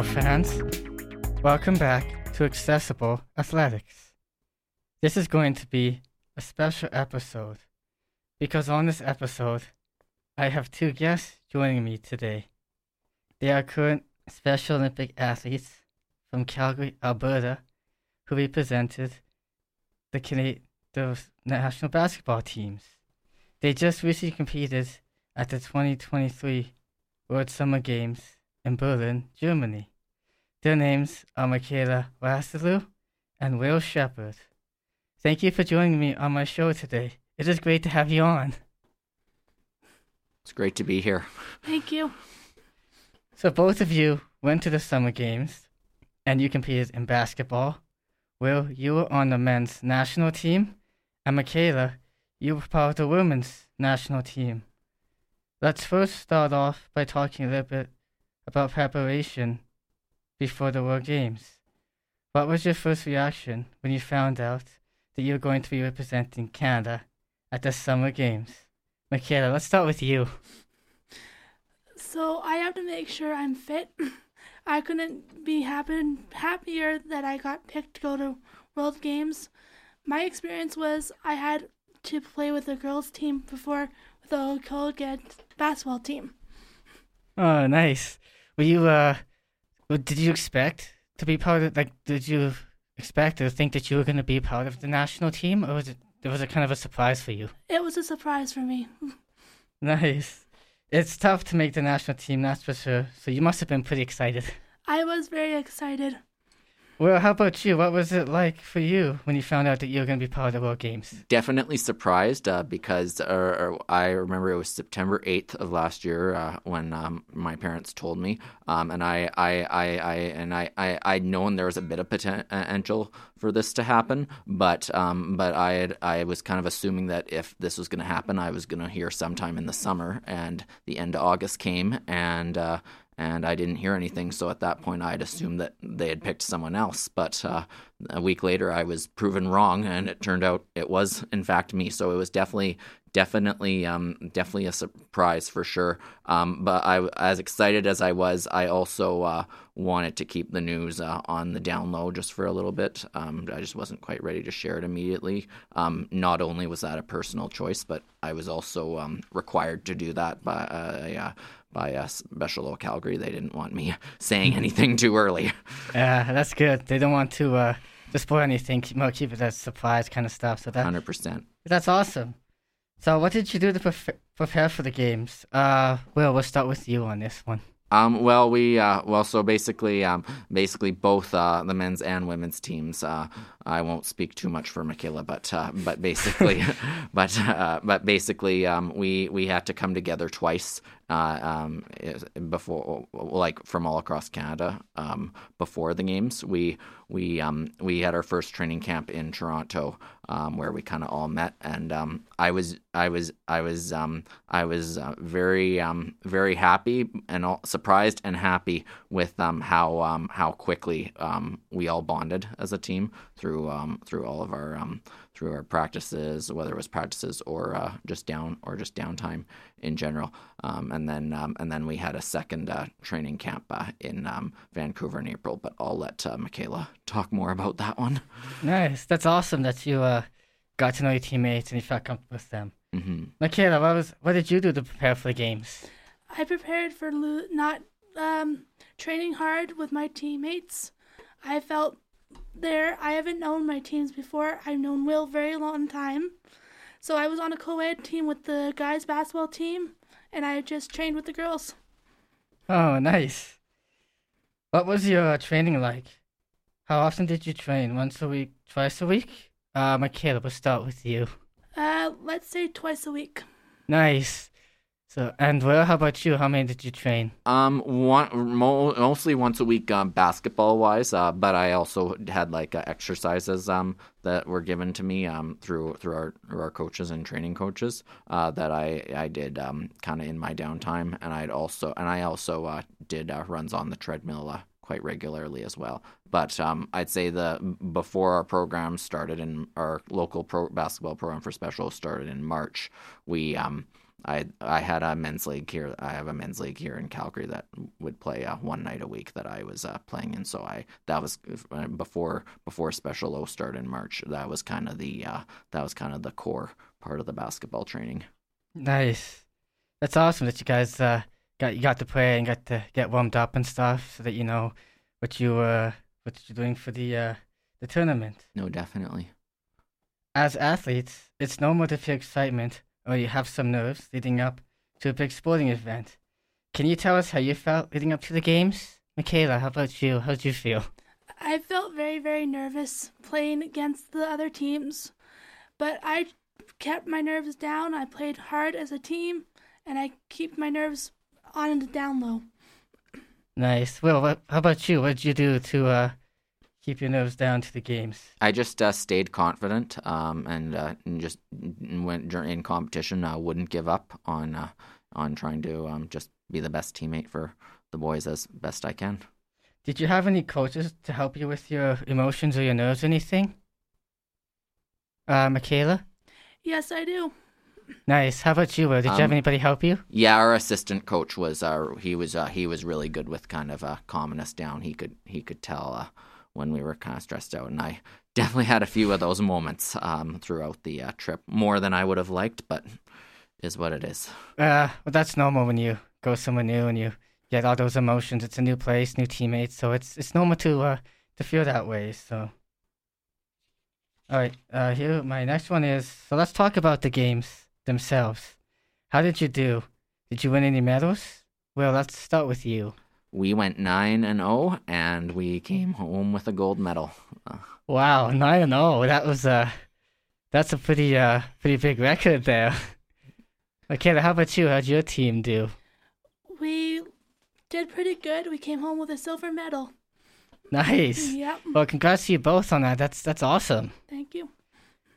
Hello, fans. Welcome back to Accessible Athletics. This is going to be a special episode because on this episode, I have two guests joining me today. They are current Special Olympic athletes from Calgary, Alberta, who represented the Canadian national basketball teams. They just recently competed at the 2023 World Summer Games in Berlin, Germany. Their names are Michaela Wasyliw and Will Shepard. Thank you for joining me on my show today. It is great to have you on. It's great to be here. Thank you. So, both of you went to the Summer Games and you competed in basketball. Will, you were on the men's national team, and Michaela, you were part of the women's national team. Let's first start off by talking a little bit about preparation before the World Games. What was your first reaction when you found out that you were going to be representing Canada at the Summer Games? Michaela, let's start with you. So I have to make sure I'm fit. I couldn't be happen, happier that I got picked to go to World Games. My experience was I had to play with a girls' team before with a co-ed basketball team. Oh, nice. Were you, uh, did you expect to be part of, like, did you expect or think that you were going to be part of the national team, or was it, was it kind of a surprise for you? It was a surprise for me. Nice. It's tough to make the national team, that's for sure. So you must have been pretty excited. I was very excited. Well, how about you? What was it like for you when you found out that you were going to be part of the World Games? Definitely surprised uh, because uh, I remember it was September 8th of last year uh, when um, my parents told me, um, and I, I, I, I, and I, I, I'd known there was a bit of potential for this to happen, but, um, but I, had, I was kind of assuming that if this was going to happen, I was going to hear sometime in the summer, and the end of August came, and uh, and I didn't hear anything. So at that point, I'd assumed that they had picked someone else. But uh, a week later, I was proven wrong, and it turned out it was in fact me. So it was definitely, definitely, um, definitely a surprise for sure. Um, but I, as excited as I was, I also uh, wanted to keep the news uh, on the down low just for a little bit. Um, I just wasn't quite ready to share it immediately. Um, not only was that a personal choice, but I was also um, required to do that by uh, by uh, Special Calgary. They didn't want me saying anything too early. Yeah, that's good. They don't want to uh, spoil anything. Keep, well, keep it as surprise kind of stuff. So that hundred percent. That's awesome. So, what did you do to pre- prepare for the games? Uh, Will, we'll start with you on this one. Um, well, we uh, well, so basically, um, basically both uh, the men's and women's teams. Uh, I won't speak too much for Michaela, but uh, but basically, but uh, but basically, um, we we had to come together twice uh, um, before, like from all across Canada, um, before the games. We we um, we had our first training camp in Toronto, um, where we kind of all met, and um, I was I was I was um, I was uh, very very happy and all, surprised and happy with how how quickly we all bonded as a team through through all of our through our practices, whether it was practices or uh, just down or just downtime in general. Um, and then um, and then we had a second uh, training camp uh, in um, Vancouver in April. But I'll let uh, Michaela talk more about that one. Nice. That's awesome that you uh, got to know your teammates and you felt comfortable with them. Mm-hmm. Michaela, what was what did you do to prepare for the games? I prepared for lo- not um, training hard with my teammates. I felt there. I haven't known my teams before. I've known Will very long time. So I was on a co-ed team with the guys basketball team, and I just trained with the girls. Oh, nice. What was your uh, training like? How often did you train? Once a week, twice a week? Uh, Michaela, we'll start with you. Uh, let's say twice a week. Nice. So, and well, how about you? How many did you train? Um, one mo- mostly once a week, um, basketball wise. Uh, but I also had like uh, exercises um that were given to me um through through our through our coaches and training coaches uh that I I did um kind of in my downtime, and I'd also and I also uh did uh, runs on the treadmill uh, quite regularly as well. But um, I'd say the before our program started in our local pro basketball program for special started in March, we um I I had a men's league here. I have a men's league here in Calgary that would play uh, one night a week that I was uh, playing in. So I that was uh, before before Special O started in March. That was kind of the uh, that was kind of the core part of the basketball training. Nice. That's awesome that you guys uh, got you got to play and got to get warmed up and stuff, so that you know what you uh what you're doing for the uh the tournament. No, definitely. As athletes, it's normal to feel excitement or you have some nerves leading up to a big sporting event. Can you tell us how you felt leading up to the games? Michaela, how about you? How did you feel? I felt very, very nervous playing against the other teams, but I kept my nerves down. I played hard as a team, and I keep my nerves on the down low. Nice. Well, what, how about you? What did you do to uh, keep your nose down to the games? I just uh, stayed confident um, and, uh, and just went in competition. Uh, wouldn't give up on uh, on trying to um, just be the best teammate for the boys as best I can. Did you have any coaches to help you with your emotions or your nerves or anything? Uh, Michaela? Yes, I do. Nice. How about you? Will? Did you have Um, anybody help you? Yeah, our assistant coach was uh, he was uh, he was really good with kind of uh, calming us down. He could he could tell uh, when we were kind of stressed out, and I definitely had a few of those moments um, throughout the uh, trip, more than I would have liked, but is what it is. Uh, well, that's normal when you go somewhere new and you get all those emotions. It's a new place, new teammates, so it's it's normal to uh to feel that way. So, all right, uh, here my next one is. So let's talk about the games themselves. How did you do? Did you win any medals? Well, let's start with you. We went nine and zero, and we came home with a gold medal. Uh, Wow, nine and oh. That was uh, that's a pretty uh pretty big record there. Michaela, how about you? How'd your team do? We did pretty good. We came home with a silver medal. Nice. Yep. Well, congrats to you both on that. That's that's awesome. Thank you.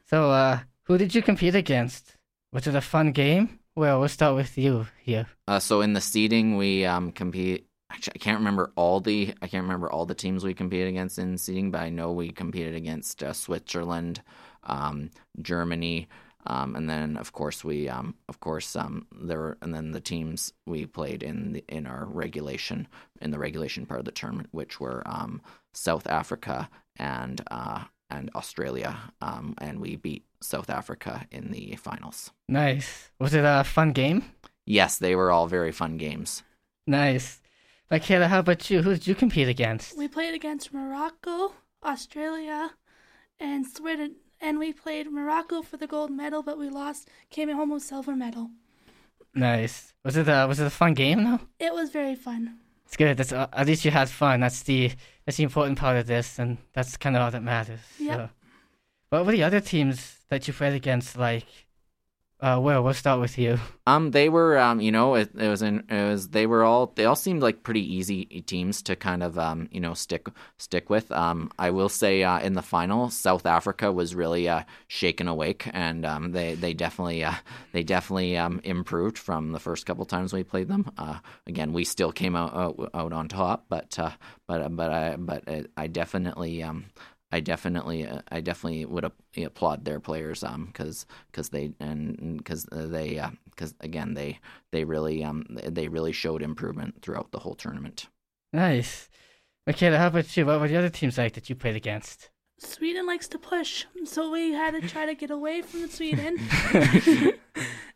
So, uh, who did you compete against? Was it a fun game? Well, we'll start with you here. Uh, so in the seeding, we um, compete. Actually, I can't remember all the I can't remember all the teams we competed against in seeding, but I know we competed against uh, Switzerland, um, Germany, um, and then of course we um, of course um, there were, and then the teams we played in the, in our regulation in the regulation part of the tournament, which were um, South Africa and uh, and Australia, um, and we beat South Africa in the finals. Nice. Was it a fun game? Yes, they were all very fun games. Nice. Michaela, how about you? Who did you compete against? We played against Morocco, Australia, and Sweden. And we played Morocco for the gold medal, but we lost. Came home with silver medal. Nice. Was it a was it a fun game though? It was very fun. It's good. That's uh, at least you had fun. That's the that's the important part of this, and that's kind of all that matters. Yeah. So. What were the other teams that you played against like? Uh, Will, we'll start with you. Um, they were, um, you know, it, it was in, it was, they were all, they all seemed like pretty easy teams to kind of, um, you know, stick, stick with. Um, I will say, uh, in the final, South Africa was really, uh, shaken awake, and um, they, they definitely, uh, they definitely, um, improved from the first couple times we played them. Uh, again, we still came out, out, out on top, but, uh, but, but I, but uh, I definitely, um, I definitely, uh, I definitely would ap- applaud their players, um, because because they and because they, because again they they really um they really showed improvement throughout the whole tournament. Nice. Michaela, how about you? What were the other teams like that you played against? Sweden likes to push, so we had to try to get away from Sweden.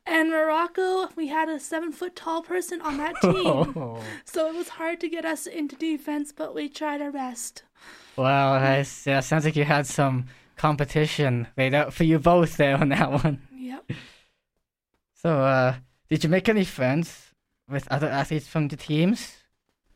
and Morocco, we had a seven foot tall person on that team. So it was hard to get us into defense, but we tried our best. Wow. Yeah, sounds like you had some competition laid out for you both there on that one. Yep. So, uh, did you make any friends with other athletes from the teams?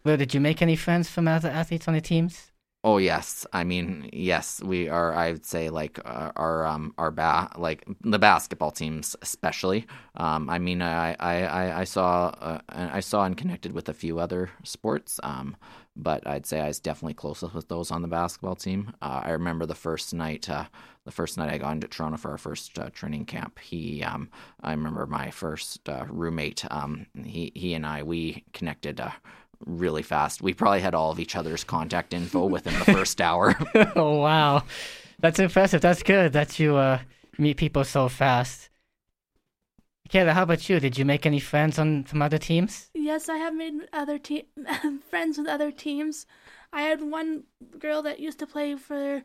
Well, did you make any friends from other athletes on the teams? Oh yes, I mean yes, we are. I would say like uh, our um our ba- like the basketball teams especially. Um, I mean I I I, saw uh, I saw and connected with a few other sports. Um, but I'd say I was definitely closest with those on the basketball team. Uh, I remember the first night. Uh, the first night I got into Toronto for our first uh, training camp, he, um, I remember my first uh, roommate. Um, he, he and I, we connected uh, really fast. We probably had all of each other's contact info within the first hour. oh wow, that's impressive. That's good that you uh meet people so fast. Kayla, how about you? Did you make any friends on from other teams? Yes, I have made other te- friends with other teams. I had one girl that used to play for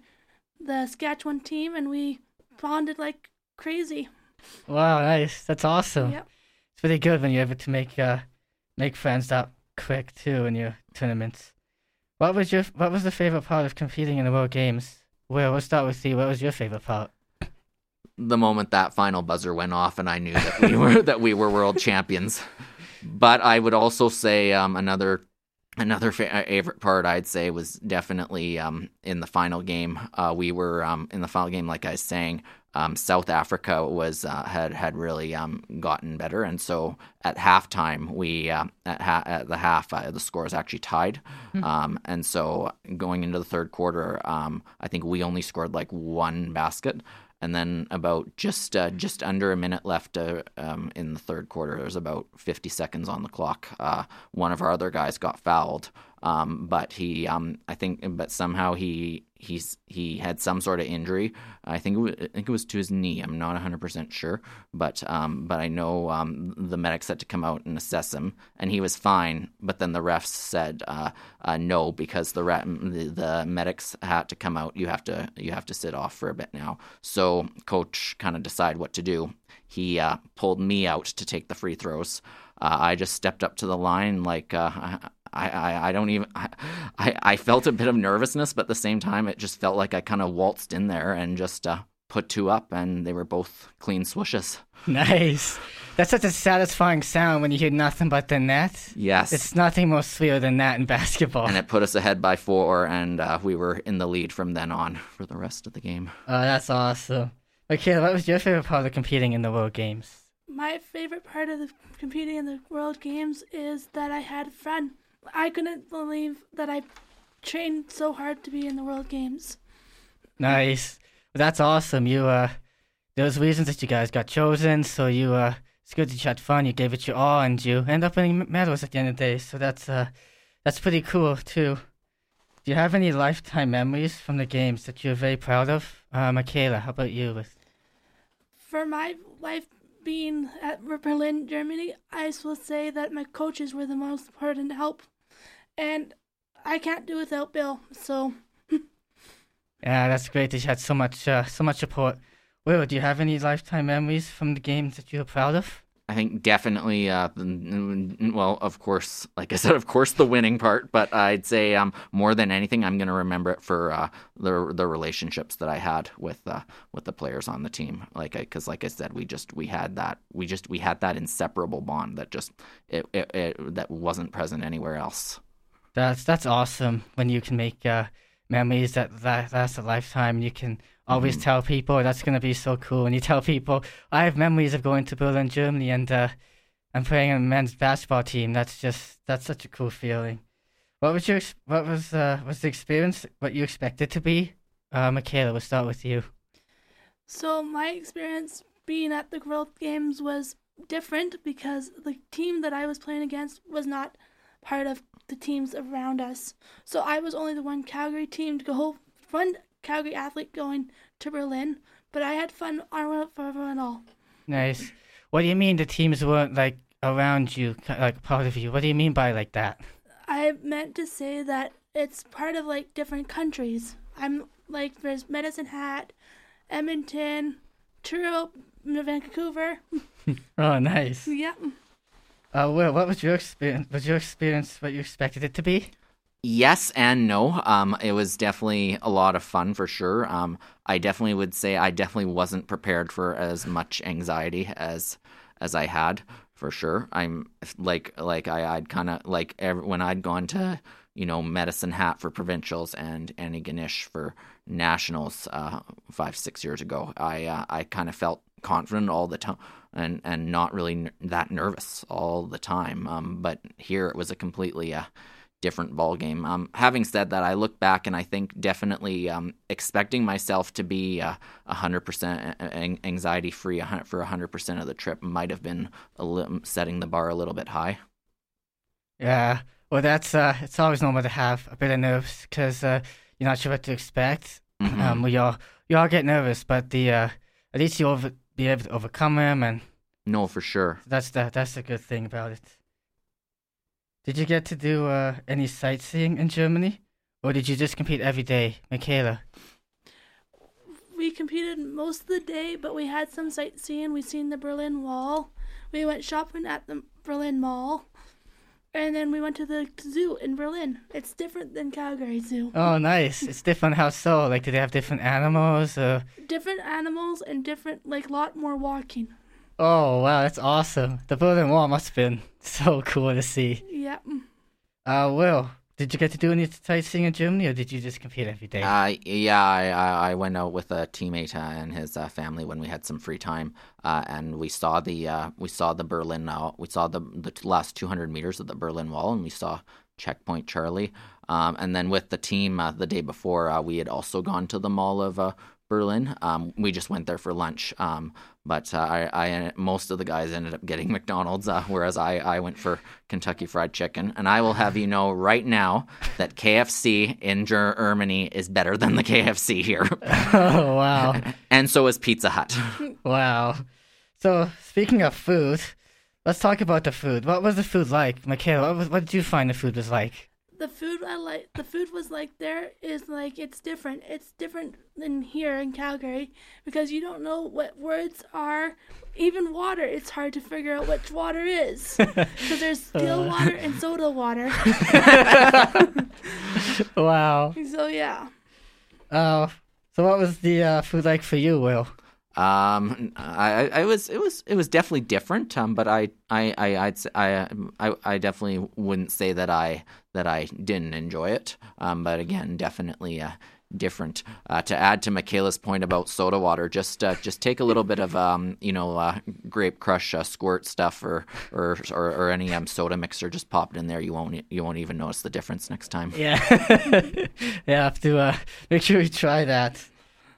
the Saskatchewan team, and we bonded like crazy. Wow, nice. That's awesome. Yep. It's really good when you're able to make uh make friends that quick too in your tournaments. What was your what was the favorite part of competing in the World Games? Well, we'll start with you. What was your favorite part? the moment that final buzzer went off and I knew that we were that we were world champions. But I would also say um, another another favorite part I'd say was definitely um, in the final game. Uh, we were um, in the final game, like I was saying. Um, South Africa was uh, had had really um, gotten better, and so at halftime we uh, at, ha- at the half uh, the score is actually tied, um, and so going into the third quarter, um, I think we only scored like one basket, and then about just uh, just under a minute left uh, um, in the third quarter. There's about 50 seconds on the clock. Uh, one of our other guys got fouled, um, but he, um, I think, but somehow he he's he had some sort of injury. I think it was, I think it was to his knee. I'm not 100 percent sure, but um, but I know um, the medics had to come out and assess him, and he was fine. But then the refs said uh, uh, no because the, re- the the medics had to come out. You have to you have to sit off for a bit now. So coach kind of decided what to do. He uh, pulled me out to take the free throws. Uh, I just stepped up to the line like uh, I, I, I don't even I, I felt a bit of nervousness, but at the same time, it just felt like I kind of waltzed in there and just uh, put two up, and they were both clean swooshes. Nice. That's such a satisfying sound when you hear nothing but the net. Yes, It's nothing more sweeter than that in basketball. and it put us ahead by four, and uh, we were in the lead from then on for the rest of the game. Oh, that's awesome. Okay, what was your favorite part of competing in the World Games? My favorite part of the competing in the World Games is that I had fun. I couldn't believe that I trained so hard to be in the World Games. Nice. Well, that's awesome. You uh, those reasons that you guys got chosen. So you uh, it's good that you had fun. You gave it your all, and you end up winning medals at the end of the day. So that's uh, that's pretty cool too. Do you have any lifetime memories from the games that you're very proud of? Uh, Michaela, how about you? With For my life being at Berlin, Germany, I will say that my coaches were the most important help, and I can't do without Bill. So yeah, that's great that you had so much uh, so much support. Will, do you have any lifetime memories from the games that you're proud of? I think definitely, uh, well, of course, like I said, of course, the winning part. But I'd say um, more than anything, I'm going to remember it for uh, the the relationships that I had with uh, with the players on the team. Like, because like I said, we just we had that we just we had that inseparable bond that just it, it, it that wasn't present anywhere else. That's that's awesome when you can make uh, memories that, that last a lifetime. You can always Mhm. tell people that's gonna be so cool. And you tell people, I have memories of going to Berlin, Germany, and uh, I'm playing on a men's basketball team. That's just that's such a cool feeling. What was your what was uh, was the experience? What you expected to be? Uh, Michaela, we'll start with you. So my experience being at the World Games was different because the team that I was playing against was not part of the teams around us. So I was only the one Calgary team to go, one Calgary athlete going to Berlin, but I had fun all for everyone all. Nice. What do you mean the teams weren't like around you, like part of you? What do you mean by like that? I meant to say that it's part of like different countries. I'm like there's Medicine Hat, Edmonton, Truro, Vancouver. Oh, nice. Yep. Uh, Will, what was your experience? Was your experience what you expected it to be? Yes and no. Um, it was definitely a lot of fun for sure. Um, I definitely would say I definitely wasn't prepared for as much anxiety as as I had for sure. I'm like like I, I'd kind of like ev when I'd gone to you know Medicine Hat for provincials and Antigonish for nationals uh, five six years ago. I uh, I kind of felt confident all the time and and not really n- that nervous all the time. Um, but here it was a completely uh, different ball game. Um, having said that, I look back and I think definitely um, expecting myself to be uh, hundred percent anxiety free for hundred percent of the trip might have been a li- setting the bar a little bit high. Yeah. Well, that's uh, it's always normal to have a bit of nerves because uh, you're not sure what to expect. Mhm. Um, we all we all get nervous, but the uh, at least you over be able to overcome them and No, for sure. That's the that's the good thing about it. Did you get to do uh, any sightseeing in Germany, or did you just compete every day, Michaela? We competed most of the day, but we had some sightseeing. We seen the Berlin Wall. We went shopping at the Berlin Mall, and then we went to the zoo in Berlin. It's different than Calgary Zoo. Oh, nice. It's different. How so? Like, do they have different animals? Or... Different animals and different, like, lot more walking. Oh wow, that's awesome. The Berlin Wall must have been so cool to see. Yeah. Uh, Will, did you get to do any sightseeing in Germany, or did you just compete every day? Uh, yeah, I, I went out with a teammate and his uh, family when we had some free time, uh, and we saw the uh, we saw the Berlin uh, we saw the the last 200 meters of the Berlin Wall, and we saw Checkpoint Charlie. Um, and then with the team uh, the day before, we had also gone to the Mall of Berlin. Um, we just went there for lunch. Um, but uh, I, I, most of the guys ended up getting McDonald's, uh, whereas I, I went for Kentucky Fried Chicken. And I will have you know right now that KFC in Germany is better than the KFC here. oh wow! and so is Pizza Hut. wow. So speaking of food, let's talk about the food. What was the food like, Michaela? What, was, what did you find the food was like? The food I like the food was like there is like it's different. It's different than here in Calgary because you don't know what words are. Even water, it's hard to figure out which water is because there's still uh. water and soda water. wow. So yeah. Oh, uh, so what was the uh, food like for you, Will? Um, I, I was, it was, it was definitely different. Um, but I, I, I, I'd, I, I, I definitely wouldn't say that I, that I didn't enjoy it. Um, but again, definitely, uh, different. Uh, to add to Michaela's point about soda water, just uh, just take a little bit of um, you know uh, grape crush uh, squirt stuff or or or, or any um, soda mixer, just pop it in there. You won't you won't even notice the difference next time. Yeah, yeah. Have to uh, make sure you try that.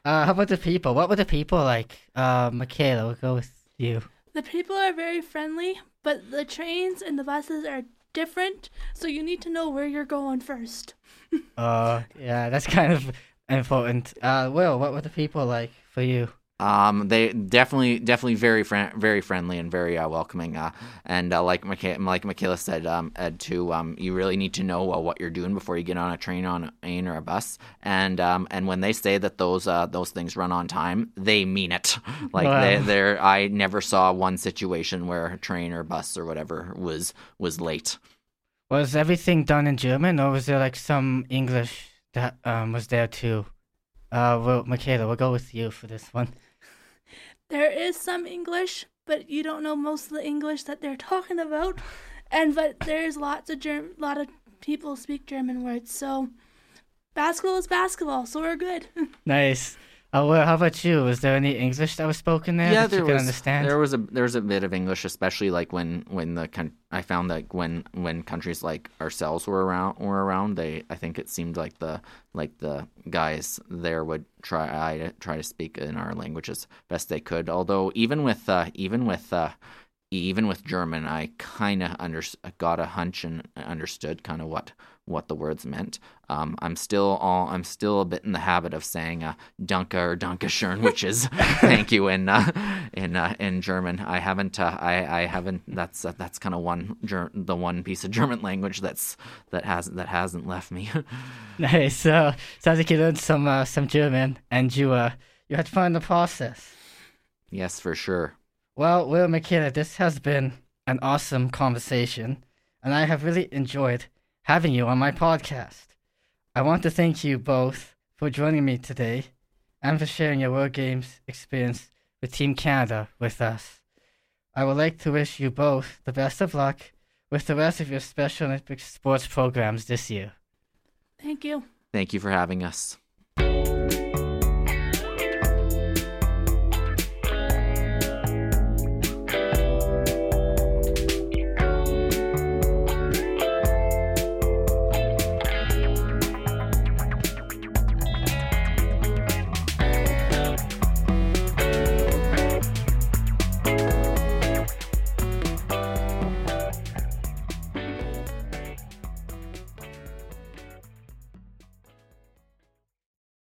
Uh, how about the people? What were the people like? Uh, Michaela, we'll go with you. The people are very friendly, but the trains and the buses are different, so you need to know where you're going first. uh, yeah, that's kind of important. Uh, Will, what were the people like for you? Um, they definitely, definitely very very friendly and very uh, welcoming. Uh, and uh, like Michaela, like Michaela said, um, Ed too. Um, you really need to know uh, what you're doing before you get on a train, on a or a bus. And um, and when they say that those uh those things run on time, they mean it. like wow. they, they're, I never saw one situation where a train or bus or whatever was was late. Was everything done in German, or was there like some English that um was there too? Uh, well, Michaela, we'll go with you for this one. There is some English, but you don't know most of the English that they're talking about. And but there's lots of Germ- lot of people speak German words. So basketball is basketball, so we're good. nice. Oh, well, how about you? Was there any English that was spoken there? Yeah, there was. Understand? There was a there was a bit of English, especially like when when the I found that when when countries like ourselves were around were around, they I think it seemed like the like the guys there would try to try to speak in our language as best they could. Although even with uh, even with uh, even with German, I kind of under got a hunch and understood kind of what what the words meant. Um, I'm still all, I'm still a bit in the habit of saying uh, "danke" or "dankeschön," which is "thank you" in uh, in uh, in German. I haven't uh, I I haven't that's uh, that's kind of one ger- the one piece of German language that's that hasn't that hasn't left me. nice. So sounds like you learned some uh, some German and you uh you had fun in the process. Yes, for sure. Well, Will Michaela, this has been an awesome conversation, and I have really enjoyed having you on my podcast. I want to thank you both for joining me today and for sharing your World Games experience with Team Canada with us. I would like to wish you both the best of luck with the rest of your Special Olympics sports programs this year. Thank you. Thank you for having us.